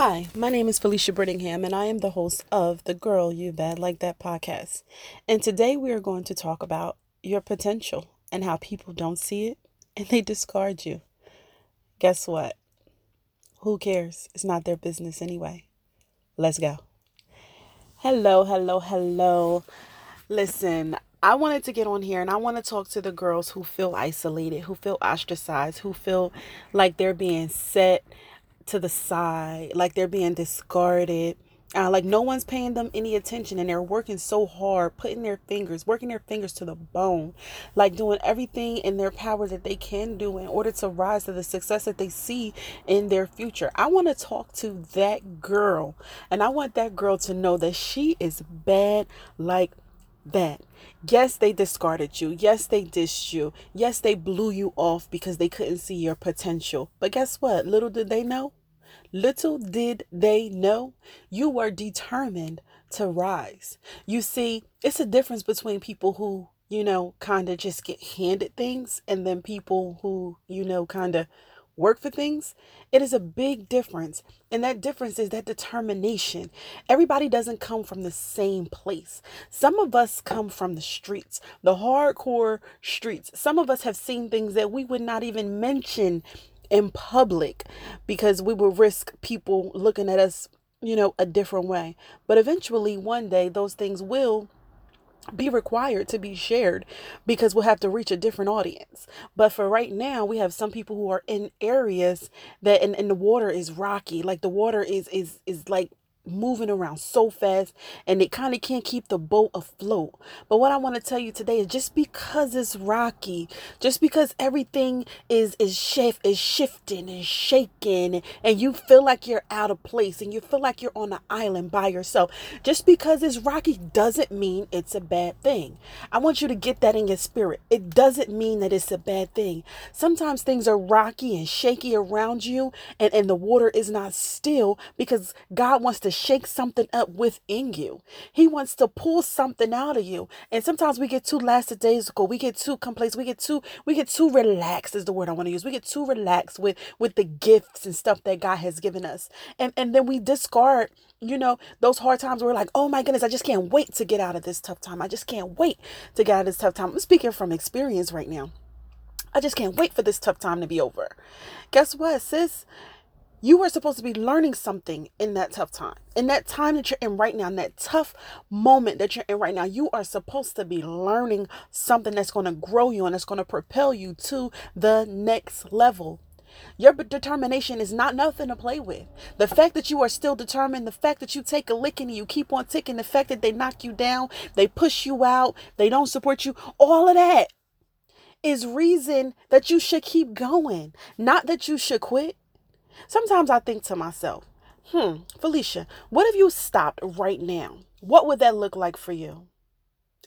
Hi, my name is Felicia Brittingham, and I am the host of the Girl You Bad Like That podcast. And today we are going to talk about your potential and how people don't see it and they discard you. Guess what? Who cares? It's not their business anyway. Let's go. Hello, hello, hello. Listen, I wanted to get on here and I want to talk to the girls who feel isolated, who feel ostracized, who feel like they're being set to the side, like they're being discarded. Uh, like no one's paying them any attention and they're working so hard putting their fingers working their fingers to the bone like doing everything in their power that they can do in order to rise to the success that they see in their future i want to talk to that girl and i want that girl to know that she is bad like that. Yes, they discarded you. Yes, they dissed you. Yes, they blew you off because they couldn't see your potential. But guess what? Little did they know. Little did they know you were determined to rise. You see, it's a difference between people who, you know, kind of just get handed things and then people who, you know, kind of work for things, it is a big difference. And that difference is that determination. Everybody doesn't come from the same place. Some of us come from the streets, the hardcore streets. Some of us have seen things that we would not even mention in public because we would risk people looking at us, you know, a different way. But eventually, one day, those things will be required to be shared because we'll have to reach a different audience. But for right now, we have some people who are in areas that and, and the water is rocky. Like the water is is is like moving around so fast and it kind of can't keep the boat afloat. But what I want to tell you today is just because it's rocky, just because everything is is shift is shifting and shaking and you feel like you're out of place and you feel like you're on an island by yourself, just because it's rocky doesn't mean it's a bad thing. I want you to get that in your spirit. It doesn't mean that it's a bad thing. Sometimes things are rocky and shaky around you and, and the water is not still because God wants to shake something up within you. He wants to pull something out of you. And sometimes we get too lackadaisical. We get too complacent. We get too we get too relaxed is the word I want to use. We get too relaxed with with the gifts and stuff that God has given us. And and then we discard you know, those hard times where we're like, oh my goodness, I just can't wait to get out of this tough time. I just can't wait to get out of this tough time. I'm speaking from experience right now. I just can't wait for this tough time to be over. Guess what, sis? You are supposed to be learning something in that tough time. In that time that you're in right now, in that tough moment that you're in right now, you are supposed to be learning something that's going to grow you and that's going to propel you to the next level. Your determination is not nothing to play with. The fact that you are still determined, the fact that you take a licking and you keep on ticking, the fact that they knock you down, they push you out, they don't support you, all of that is reason that you should keep going, not that you should quit. Sometimes I think to myself, hmm, Felicia, what if you stopped right now? What would that look like for you?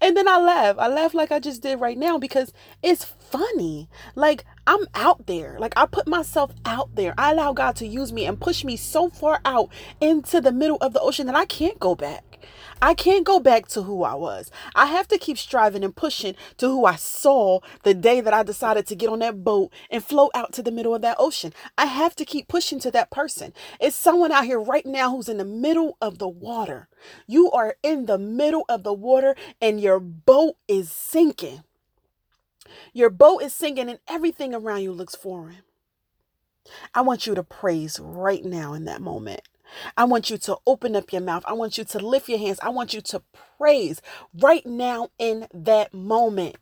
and then I laugh. I laugh like I just did right now because it's funny. Like I'm out there. Like I put myself out there. I allow God to use me and push me so far out into the middle of the ocean that I can't go back. I can't go back to who I was. I have to keep striving and pushing to who I saw the day that I decided to get on that boat and float out to the middle of that ocean. I have to keep pushing to that person. It's someone out here right now who's in the middle of the water. You are in the middle of the water and your boat is sinking. Your boat is sinking and everything around you looks foreign. I want you to praise right now in that moment. I want you to open up your mouth. I want you to lift your hands. I want you to praise right now in that moment.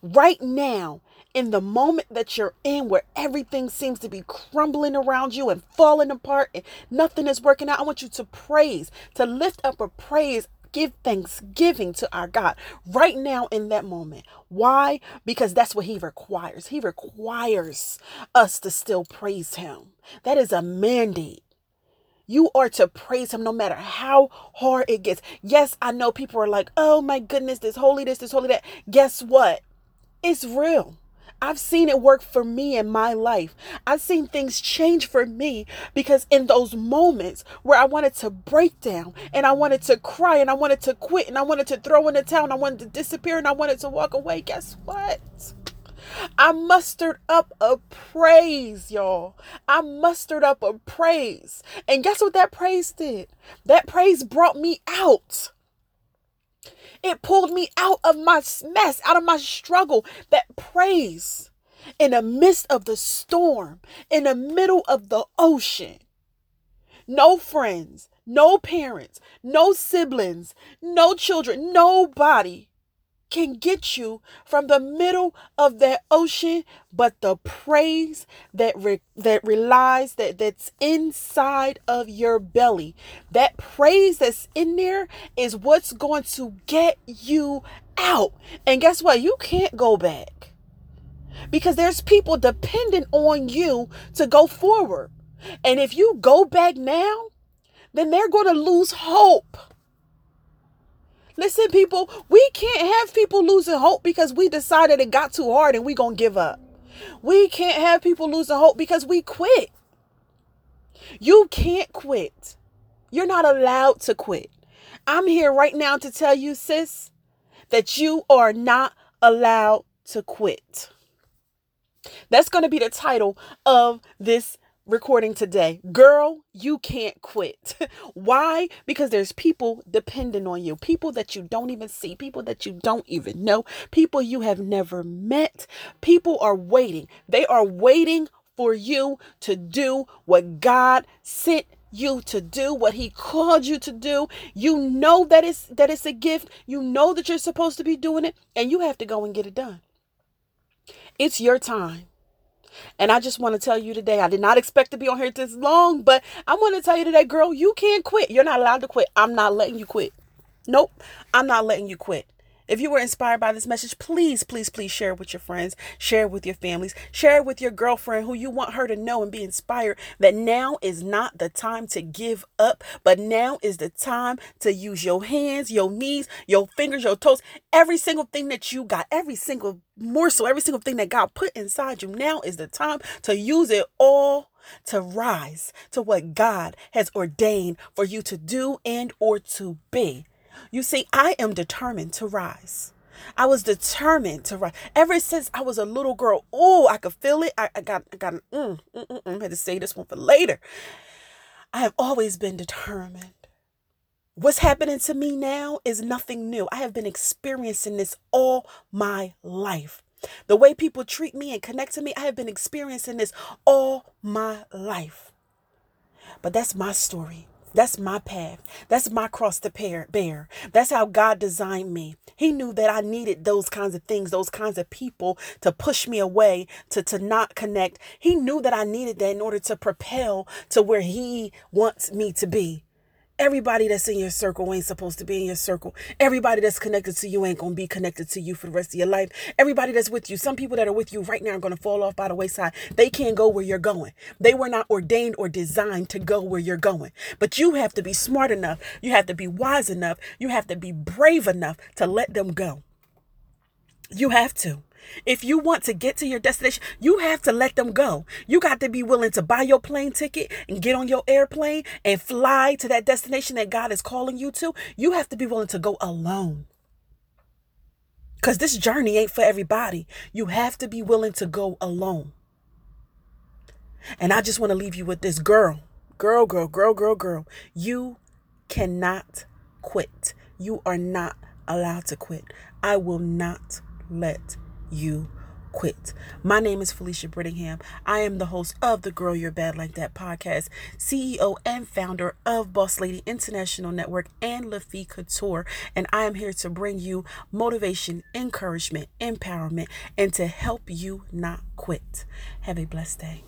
Right now, in the moment that you're in where everything seems to be crumbling around you and falling apart and nothing is working out, I want you to praise, to lift up a praise give thanksgiving to our God right now in that moment. Why? Because that's what He requires. He requires us to still praise Him. That is a mandate. You are to praise him no matter how hard it gets. Yes, I know people are like, oh my goodness, this holy this, this holy that. Guess what? It's real. I've seen it work for me in my life. I've seen things change for me because in those moments where I wanted to break down and I wanted to cry and I wanted to quit and I wanted to throw in the towel and I wanted to disappear and I wanted to walk away, guess what? I mustered up a praise, y'all. I mustered up a praise. And guess what that praise did? That praise brought me out. It pulled me out of my mess, out of my struggle. That praise in the midst of the storm, in the middle of the ocean. No friends, no parents, no siblings, no children, nobody can get you from the middle of that ocean but the praise that re- that relies that that's inside of your belly that praise that's in there is what's going to get you out. And guess what? You can't go back. Because there's people dependent on you to go forward. And if you go back now then they're going to lose hope Listen, people, we can't have people losing hope because we decided it got too hard and we going to give up. We can't have people losing hope because we quit. You can't quit. You're not allowed to quit. I'm here right now to tell you, sis, that you are not allowed to quit. That's going to be the title of this recording today. Girl, you can't quit. Why? Because there's people depending on you, people that you don't even see, people that you don't even know, people you have never met. People are waiting. They are waiting for you to do what God sent you to do what he called you to do you know that it's that it's a gift you know that you're supposed to be doing it and you have to go and get it done it's your time and I just want to tell you today, I did not expect to be on here this long, but I want to tell you today, girl, you can't quit. You're not allowed to quit. I'm not letting you quit. Nope, I'm not letting you quit. If you were inspired by this message, please, please, please share it with your friends, share it with your families, share it with your girlfriend who you want her to know and be inspired that now is not the time to give up, but now is the time to use your hands, your knees, your fingers, your toes, every single thing that you got, every single morsel, every single thing that God put inside you. Now is the time to use it all to rise to what God has ordained for you to do and or to be. You see, I am determined to rise. I was determined to rise ever since I was a little girl. Oh, I could feel it. I, I got, I got, mm, mm, mm, mm. Had to say this one for later. I have always been determined. What's happening to me now is nothing new. I have been experiencing this all my life. The way people treat me and connect to me, I have been experiencing this all my life. But that's my story. That's my path. That's my cross to bear. That's how God designed me. He knew that I needed those kinds of things, those kinds of people to push me away, to, to not connect. He knew that I needed that in order to propel to where He wants me to be. Everybody that's in your circle ain't supposed to be in your circle. Everybody that's connected to you ain't going to be connected to you for the rest of your life. Everybody that's with you, some people that are with you right now are going to fall off by the wayside. They can't go where you're going. They were not ordained or designed to go where you're going. But you have to be smart enough. You have to be wise enough. You have to be brave enough to let them go. You have to. If you want to get to your destination, you have to let them go. You got to be willing to buy your plane ticket and get on your airplane and fly to that destination that God is calling you to. You have to be willing to go alone. Because this journey ain't for everybody. You have to be willing to go alone. And I just want to leave you with this girl, girl, girl, girl, girl, girl. You cannot quit. You are not allowed to quit. I will not let you quit. My name is Felicia Brittingham. I am the host of the Girl You're Bad Like That podcast, CEO and founder of Boss Lady International Network and Lafi Couture. And I am here to bring you motivation, encouragement, empowerment, and to help you not quit. Have a blessed day.